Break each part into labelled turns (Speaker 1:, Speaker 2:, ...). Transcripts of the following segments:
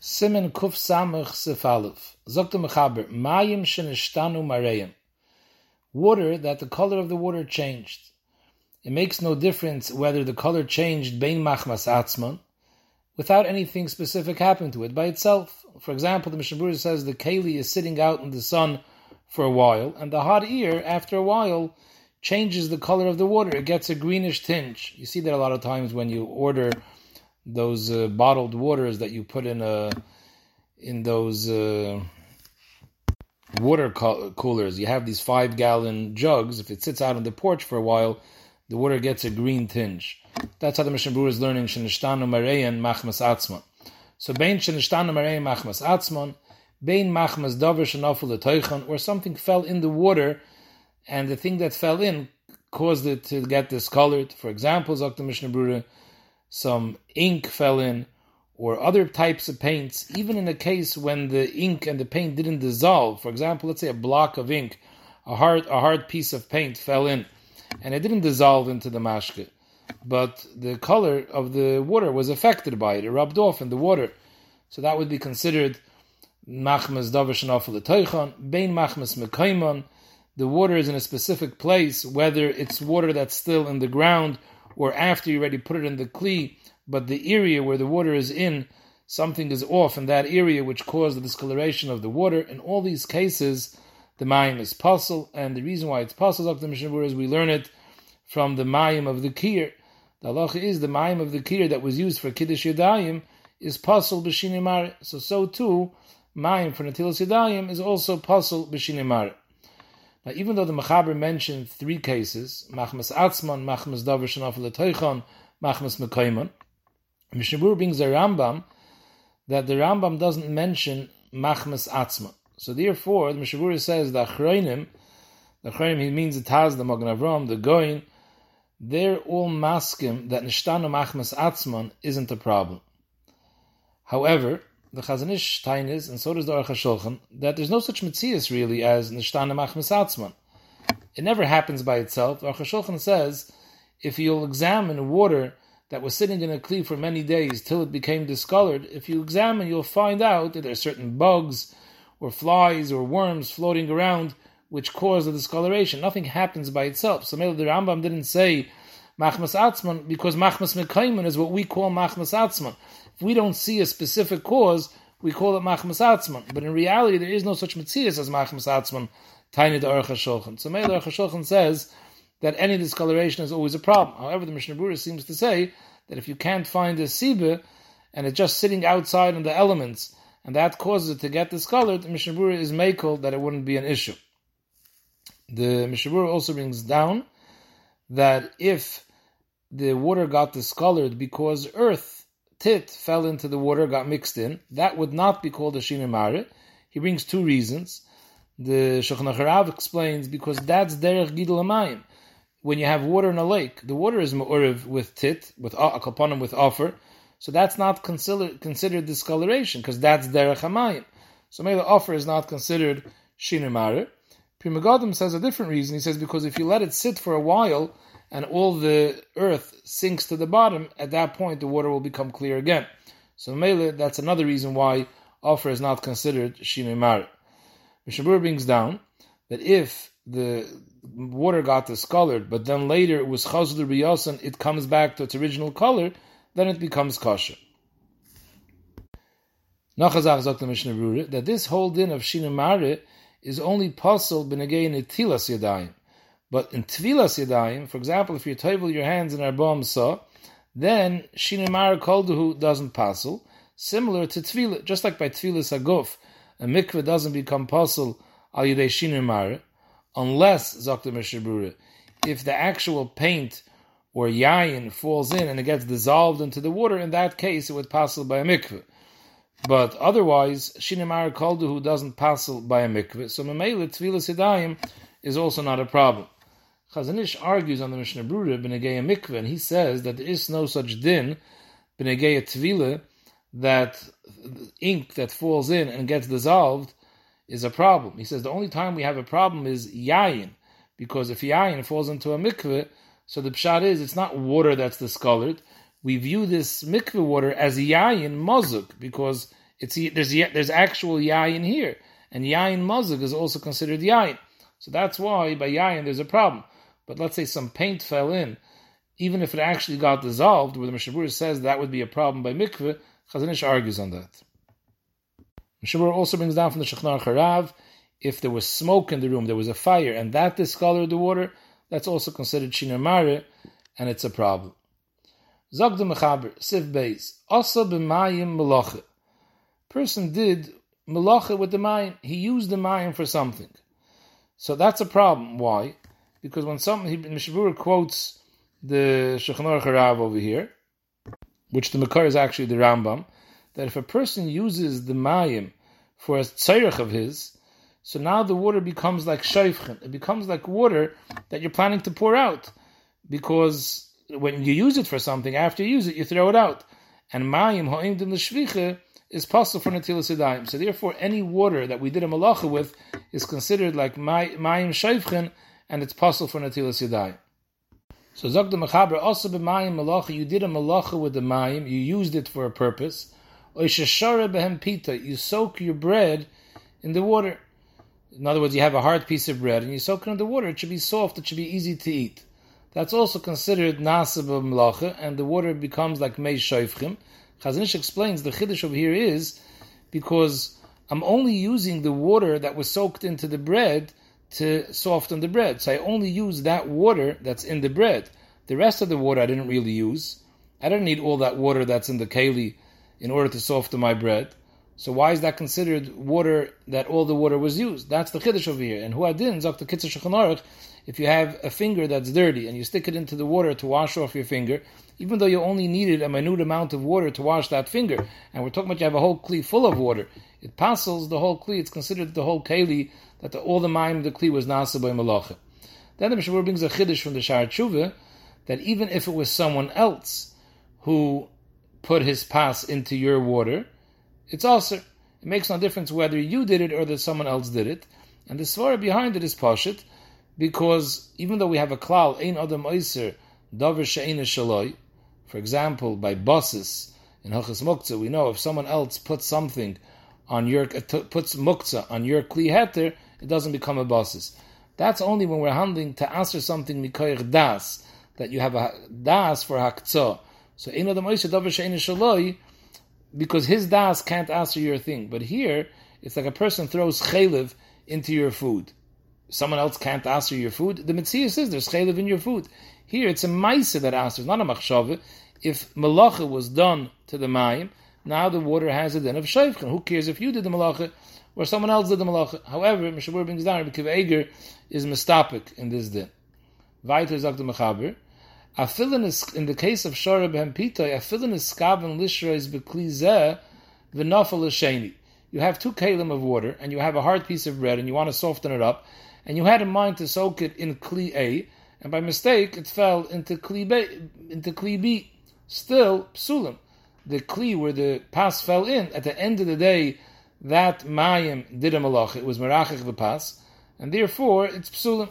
Speaker 1: Simen Kuf Samach Sefaluf. Zokta Mechaber, Mayim Shenishtanu Mareyim. Water that the color of the water changed. It makes no difference whether the color changed Bein Machmas Atzman, without anything specific happening to it by itself. For example, the Mishnah says the keli is sitting out in the sun for a while, and the hot ear, after a while, changes the color of the water. It gets a greenish tinge. You see that a lot of times when you order those uh, bottled waters that you put in a in those uh, water co- coolers. You have these five gallon jugs. If it sits out on the porch for a while, the water gets a green tinge. That's how the Mishnah Berurah is learning Machmas. So Bein Machmas Atzman, Bein Machmas Dover Teichon, where something fell in the water, and the thing that fell in caused it to get discolored. For example, Dr. Mishnah Berurah, some ink fell in, or other types of paints, even in a case when the ink and the paint didn't dissolve. For example, let's say a block of ink, a hard, a hard piece of paint fell in, and it didn't dissolve into the mashke, but the color of the water was affected by it. It rubbed off in the water. So that would be considered machmas davish and bein machmas. The water is in a specific place, whether it's water that's still in the ground or after you already put it in the kli, but the area where the water is in, something is off in that area which caused the discoloration of the water. In all these cases, the mayim is puzzle, and the reason why it's puzzle, Dr. Mishnah is we learn it from the mayim of the kir. The halacha is the mayim of the kir that was used for kiddush yadayim is puzzle b'shinimar. So so too, mayim for natilas yadayim is also puzzle b'shinimar. Now, even though the Mechaber mentioned three cases, Machmas Atzman, Machmas Davar Shanafel Teichon, Machmas Mekaiman, Mishnah brings a Rambam that the Rambam doesn't mention Machmas Atzman. So therefore, the Mishnah says the Achroinim, the Achroinim, he means the Taz, the Magen Avram, the Goin, they're all maskim that Nishtanu Machmas Atzman isn't a problem. However, the Chazon Ish is, and so does the Aruch HaShulchan, that there's no such mitzias really as Nishtana Machmas Atzman. It never happens by itself. Aruch HaShulchan says, if you'll examine water that was sitting in a kli for many days till it became discolored, if you examine, you'll find out that there are certain bugs or flies or worms floating around which cause the discoloration. Nothing happens by itself. So maybe the Rambam didn't say Machmas Atzman because Machmas Mekaiman is what we call Machmas Atzman. If we don't see a specific cause, we call it Machmas Atzman. But in reality, there is no such Metzias as Machmas Atzman, Tiny the Aruch HaShulchan. So Meil Aruch HaShulchan says that any discoloration is always a problem. However, the Mishnah Berurah seems to say that if you can't find a Sibe, and it's just sitting outside in the elements, and that causes it to get discolored, the Mishnah Berurah is makel that it wouldn't be an issue. The Mishnah Berurah also brings down that if the water got discolored because earth tit fell into the water, got mixed in, that would not be called a shinimare. He brings two reasons. The Shulchan explains because that's derech gidul amayim. When you have water in a lake, the water is ma'uriv with tit, with a kapanim with offer, so that's not considered considered discoloration because that's derech amayim. So maybe the offer is not considered shinimare. Pri Megadim says a different reason. He says because if you let it sit for a while, and all the earth sinks to the bottom, at that point the water will become clear again. So Mele, that's another reason why offer is not considered Shinei Mar. Mishabur brings down that if the water got discolored, but then later it was chazul biyosan, it comes back to its original color, then it becomes kosher. Nachazach sagt Mishnah that this whole din of Shinei is only possible b'negei netilas yadayim. But in Tvilas Yadayim, for example, if you tovel your hands in Arbam Sa, then Shinimar Kolduhu doesn't passel, similar to Tvila, just like by Tvilas Aguf, a mikveh doesn't become passel al Yidei Shinimar, unless, Zakta Mishabura, if the actual paint or yayin falls in and it gets dissolved into the water, in that case it would passel by a mikveh. But otherwise, Shinimar Kolduhu doesn't passel by a mikveh, so Mamela Tvilas Yadayim is also not a problem. Chazon Ish argues on the Mishnah Berurah b'negeya mikveh, and he says that there is no such din b'negeya tvila that ink that falls in and gets dissolved is a problem. He says the only time we have a problem is yayin, because if yayin falls into a mikveh, so the pshat is it's not water that's discolored. We view this mikveh water as yayin mazuk because it's there's there's actual yayin here, and yayin mazig is also considered yayin. So that's why by yayin there's a problem. But let's say some paint fell in, even if it actually got dissolved, where the Mishabur says that would be a problem by mikveh, Chazon Ish argues on that. Mishabur also brings down from the Shulchan Aruch HaRav, if there was smoke in the room, there was a fire, and that discolored the water, that's also considered shinar mare, and it's a problem. Zog the Mechaber, Siv Beis, Asa b'mayim melacha. Person did melacha with the mayim. He used the mayim for something. So that's a problem. Why? Because when some Mishabura quotes the Shulchan Aruch HaRav over here, which the Makar is actually the Rambam, that if a person uses the mayim for a tzairach of his, so now the water becomes like shayfchen. It becomes like water that you're planning to pour out. Because when you use it for something, after you use it, you throw it out. And mayim ha'imdim l'shvicha is possible for natilas yadayim. So therefore, any water that we did a malacha with is considered like mayim shayfchen, and it's possible for natilas yadayim. So Zog the Mechaber, also b'mayim malacha, you did a malacha with the mayim, you used it for a purpose. Or behem pita, you soak your bread in the water. In other words, you have a hard piece of bread and you soak it in the water. It should be soft. It should be easy to eat. That's also considered nasib melacha, and the water becomes like mei shoifchim. Chazon Ish explains the chiddush over here is because I'm only using the water that was soaked into the bread to soften the bread. So I only use that water that's in the bread. The rest of the water I didn't really use. I don't need all that water that's in the keli in order to soften my bread. So why is that considered water that all the water was used? That's the chiddush over here. And huadin zok the kitzur Shulchan Aruch. If you have a finger that's dirty and you stick it into the water to wash off your finger, even though you only needed a minute amount of water to wash that finger, and we're talking about you have a whole kli full of water, it passes the whole kli. It's considered the whole keli that all the mind of the kli was nasa by malacha. Then the Mishnah brings a chiddush from the Shar Tshuva that even if it was someone else who put his pass into your water, it's also it makes no difference whether you did it or that someone else did it. And the svara behind it is pashit, because even though we have a klal ein adam oiser davar she'ena shaloi, for example, by bosses in Hachas Muktzah, we know if someone else puts something on your uh, puts muktzah on your kli heter, it doesn't become a bosses. That's only when we're handling to answer something mikoyer das that you have a das for haktzah. So ein adam oiser davar shaloi because his das can't answer your thing. But here, it's like a person throws chaylev into your food. Someone else can't answer your food. The Mitzvah says there's chaylev in your food. Here, it's a maisa that answers, not a machshava. If malacha was done to the mayim, now the water has a din of shayfchen. Who cares if you did the malacha or someone else did the malacha? However, Mishabur down Rabbi Akiva Eiger is mistapik in this din. Weiter sagt Mechaber, Afilin is in the case of Shara ben Pitay, Afilin is skaven lishreis beklizeh v'nafel l'sheni. You have two kalim of water, and you have a hard piece of bread, and you want to soften it up, and you had in mind to soak it in kli A, and by mistake it fell into kli B, into kli B. Still psulim. The kli where the pass fell in, at the end of the day, that mayim did a malach. It was merachich the pas, and therefore it's psulim.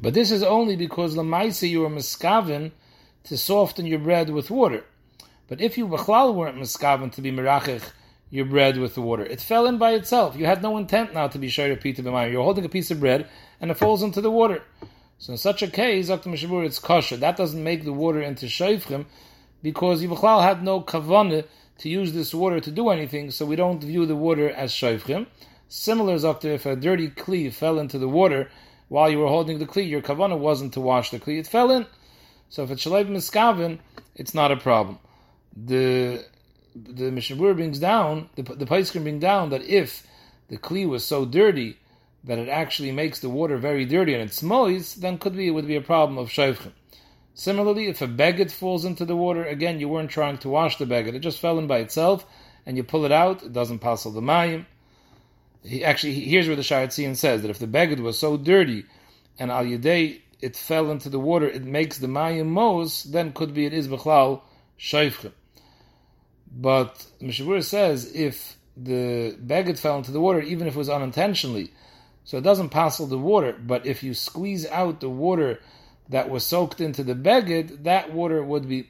Speaker 1: But this is only because lamaisa you are miskaven to soften your bread with water. But if you b'chlal weren't miskaven to be merachich your bread with the water, it fell in by itself. You had no intent now to be shayr pita b'mayim. You're holding a piece of bread and it falls into the water. So in such a case, Dr. Mishabur, it's kosher. That doesn't make the water into shayfrim because Yivachlal had no kavanah to use this water to do anything, so we don't view the water as shayfrim. Similar, Dr. If a dirty cleave fell into the water, while you were holding the kli, your kavana wasn't to wash the kli; it fell in. So if it's shalev miskavin, it's not a problem. The the Mishnah brings down the the can bring down that if the kli was so dirty that it actually makes the water very dirty and it's moist, then could be it would be a problem of shayfchem. Similarly, if a beged falls into the water, again you weren't trying to wash the beged; it just fell in by itself, and you pull it out, it doesn't pass all the mayim he actually here's where the Shaar HaTziyun says that if the beged was so dirty and al yedei it fell into the water, it makes the mayim mos, then could be it is b'chlal shayfchem. But Mishavur says if the beged fell into the water, even if it was unintentionally, so it doesn't passel the water. But if you squeeze out the water that was soaked into the beged, that water would be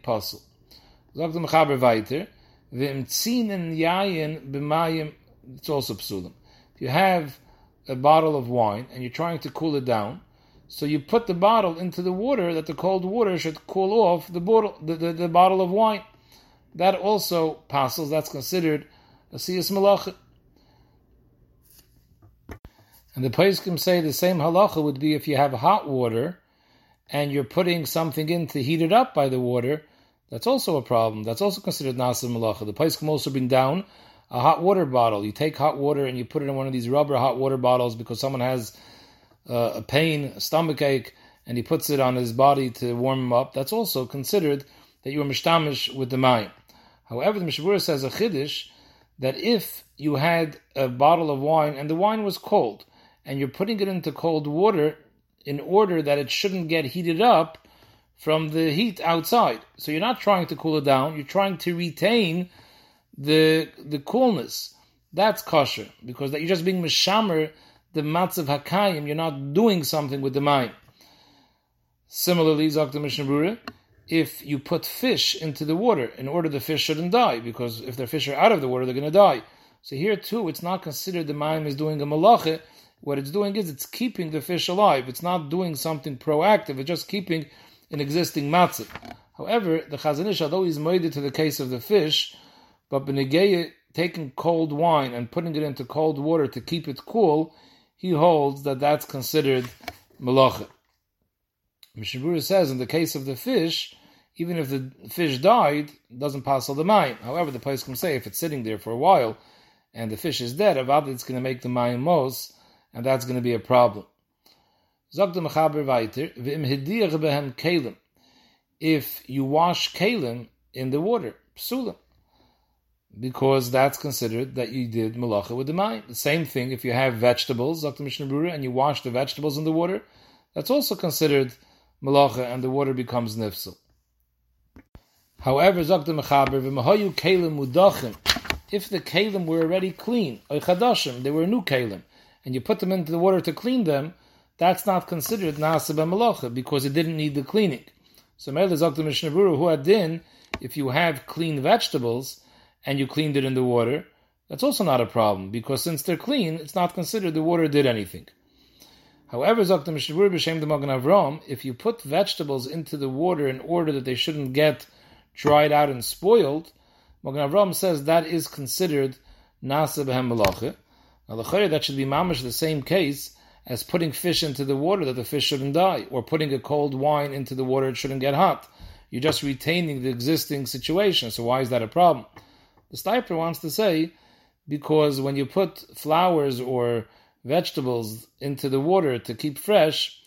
Speaker 1: b'mayim, it's also psulim. If you have a bottle of wine and you're trying to cool it down, so you put the bottle into the water that the cold water should cool off the bottle, the, the, the bottle of wine. That also passes, that's considered a siyas malacha. And the Paiskim say the same halacha would be if you have hot water and you're putting something in to heat it up by the water, that's also a problem. That's also considered nasa malacha. The Paiskim also bring down a hot water bottle. You take hot water and you put it in one of these rubber hot water bottles because someone has uh, a pain, a stomach ache, and he puts it on his body to warm him up. That's also considered that you are mishtamish with the mayim. However, the Mishabura says a chiddush that if you had a bottle of wine and the wine was cold, and you're putting it into cold water in order that it shouldn't get heated up from the heat outside. So you're not trying to cool it down, you're trying to retain the the coolness. That's kosher because that you're just being mishamer the matzav hakayim. You're not doing something with the mayim. Similarly, Dr. Mishnah if you put fish into the water in order the fish shouldn't die because if the fish are out of the water they're going to die. So here too, it's not considered the mayim is doing a malacha. What it's doing is it's keeping the fish alive. It's not doing something proactive. It's just keeping an existing matzah. However, the Chazon Ish, although he's made it to the case of the fish, but Benegeya taking cold wine and putting it into cold water to keep it cool, he holds that that's considered malacha. Mishabura says in the case of the fish, even if the fish died, it doesn't pass all the mine. However, the place can say if it's sitting there for a while and the fish is dead, about it's going to make the mine mos, and that's going to be a problem. If you wash kalim in the water, psulim, because that's considered that you did malacha with the mind. The same thing if you have vegetables, Brura, and you wash the vegetables in the water, that's also considered malacha, and the water becomes nifsel. However, kalim if the kalim were already clean, or chadashim, they were new kalim, and you put them into the water to clean them, that's not considered nasa malacha because it didn't need the cleaning. So, Mele Dr. Mishnah who had din, if you have clean vegetables, and you cleaned it in the water, that's also not a problem because since they're clean, it's not considered the water did anything. However, Zakta Mishabur B'Shem Magen Avram, if you put vegetables into the water in order that they shouldn't get dried out and spoiled, Magen Avram says that is considered Nasa B'Hem. Now, the that should be mamish the same case as putting fish into the water that the fish shouldn't die, or putting a cold wine into the water it shouldn't get hot. You're just retaining the existing situation. So why is that a problem? The Stiper wants to say because when you put flowers or vegetables into the water to keep fresh,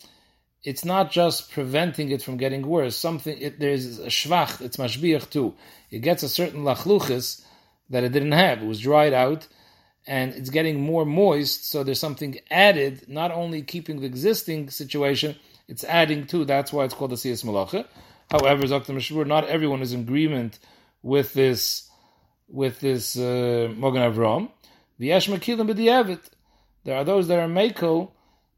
Speaker 1: it's not just preventing it from getting worse. Something it, there's a shvach, it's mashbiach too. It gets a certain lachluchis that it didn't have. It was dried out, and it's getting more moist. So there's something added, not only keeping the existing situation, it's adding to. That's why it's called the siyas malacha. However, Dr. Mashur, not everyone is in agreement with this with this uh, Mogan Avram. V'yesh makilim b'di'evit. There are those that are makel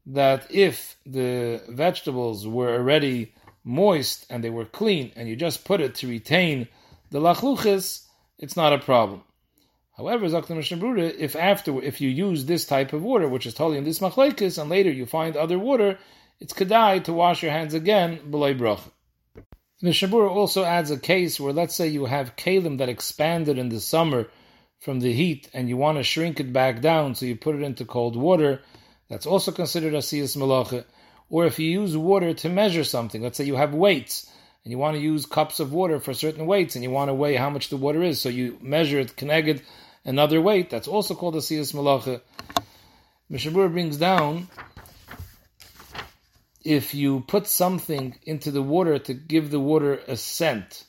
Speaker 1: that if the vegetables were already moist and they were clean, and you just put it to retain the lachluchis, it's not a problem. However, if after if you use this type of water, which is totally in this machlekes, and later you find other water, it's kedai to wash your hands again below bracha. The Shabura also adds a case where let's say you have kalim that expanded in the summer from the heat and you want to shrink it back down, so you put it into cold water. That's also considered a asiyas malacha. Or if you use water to measure something, let's say you have weights and you want to use cups of water for certain weights and you want to weigh how much the water is, so you measure it connected another weight. That's also called asiyas malacha. Mishabur brings down if you put something into the water to give the water a scent.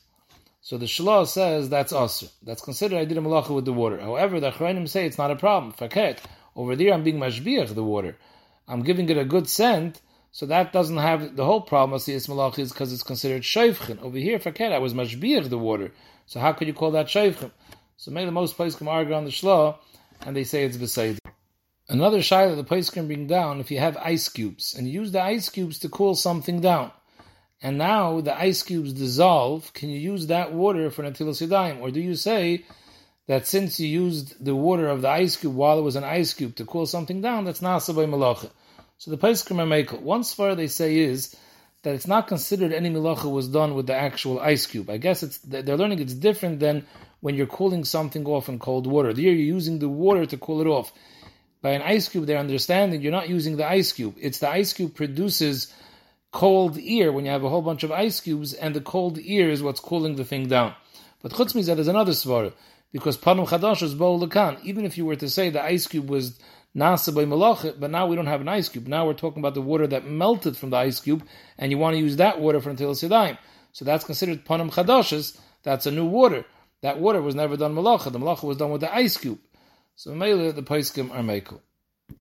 Speaker 1: So the Shlah says that's also That's considered I did a malacha with the water. However, the Achrayim say it's not a problem. Faket. Over there I'm being mashbiach the water. I'm giving it a good scent, so that doesn't have the whole problem of Siyas Malach is because it's considered Shaifchen. Over here, Faket, I was mashbiach the water. So how could you call that Shaifchen? So maybe the most place come argue on the Shlah, and they say it's Besayid. Another shayla the place can bring down if you have ice cubes and you use the ice cubes to cool something down. And now the ice cubes dissolve, can you use that water for Natilas Yadayim? Or do you say that since you used the water of the ice cube while it was an ice cube to cool something down, that's nasa by malacha. So the Poskim are makel. One far they say is that it's not considered any malacha was done with the actual ice cube. I guess it's they're learning it's different than when you're cooling something off in cold water. There you're using the water to cool it off. By an ice cube, they're understanding you're not using the ice cube. It's the ice cube produces cold air when you have a whole bunch of ice cubes, and the cold air is what's cooling the thing down. But chutz there's another svara because panum chadash is lekan. Even if you were to say the ice cube was nasa by but now we don't have an ice cube. Now we're talking about the water that melted from the ice cube, and you want to use that water for until sedayim. So that's considered panum chadashes. That's a new water. That water was never done malacha. The malacha was done with the ice cube. So Mele, the Paiskim are Mekel.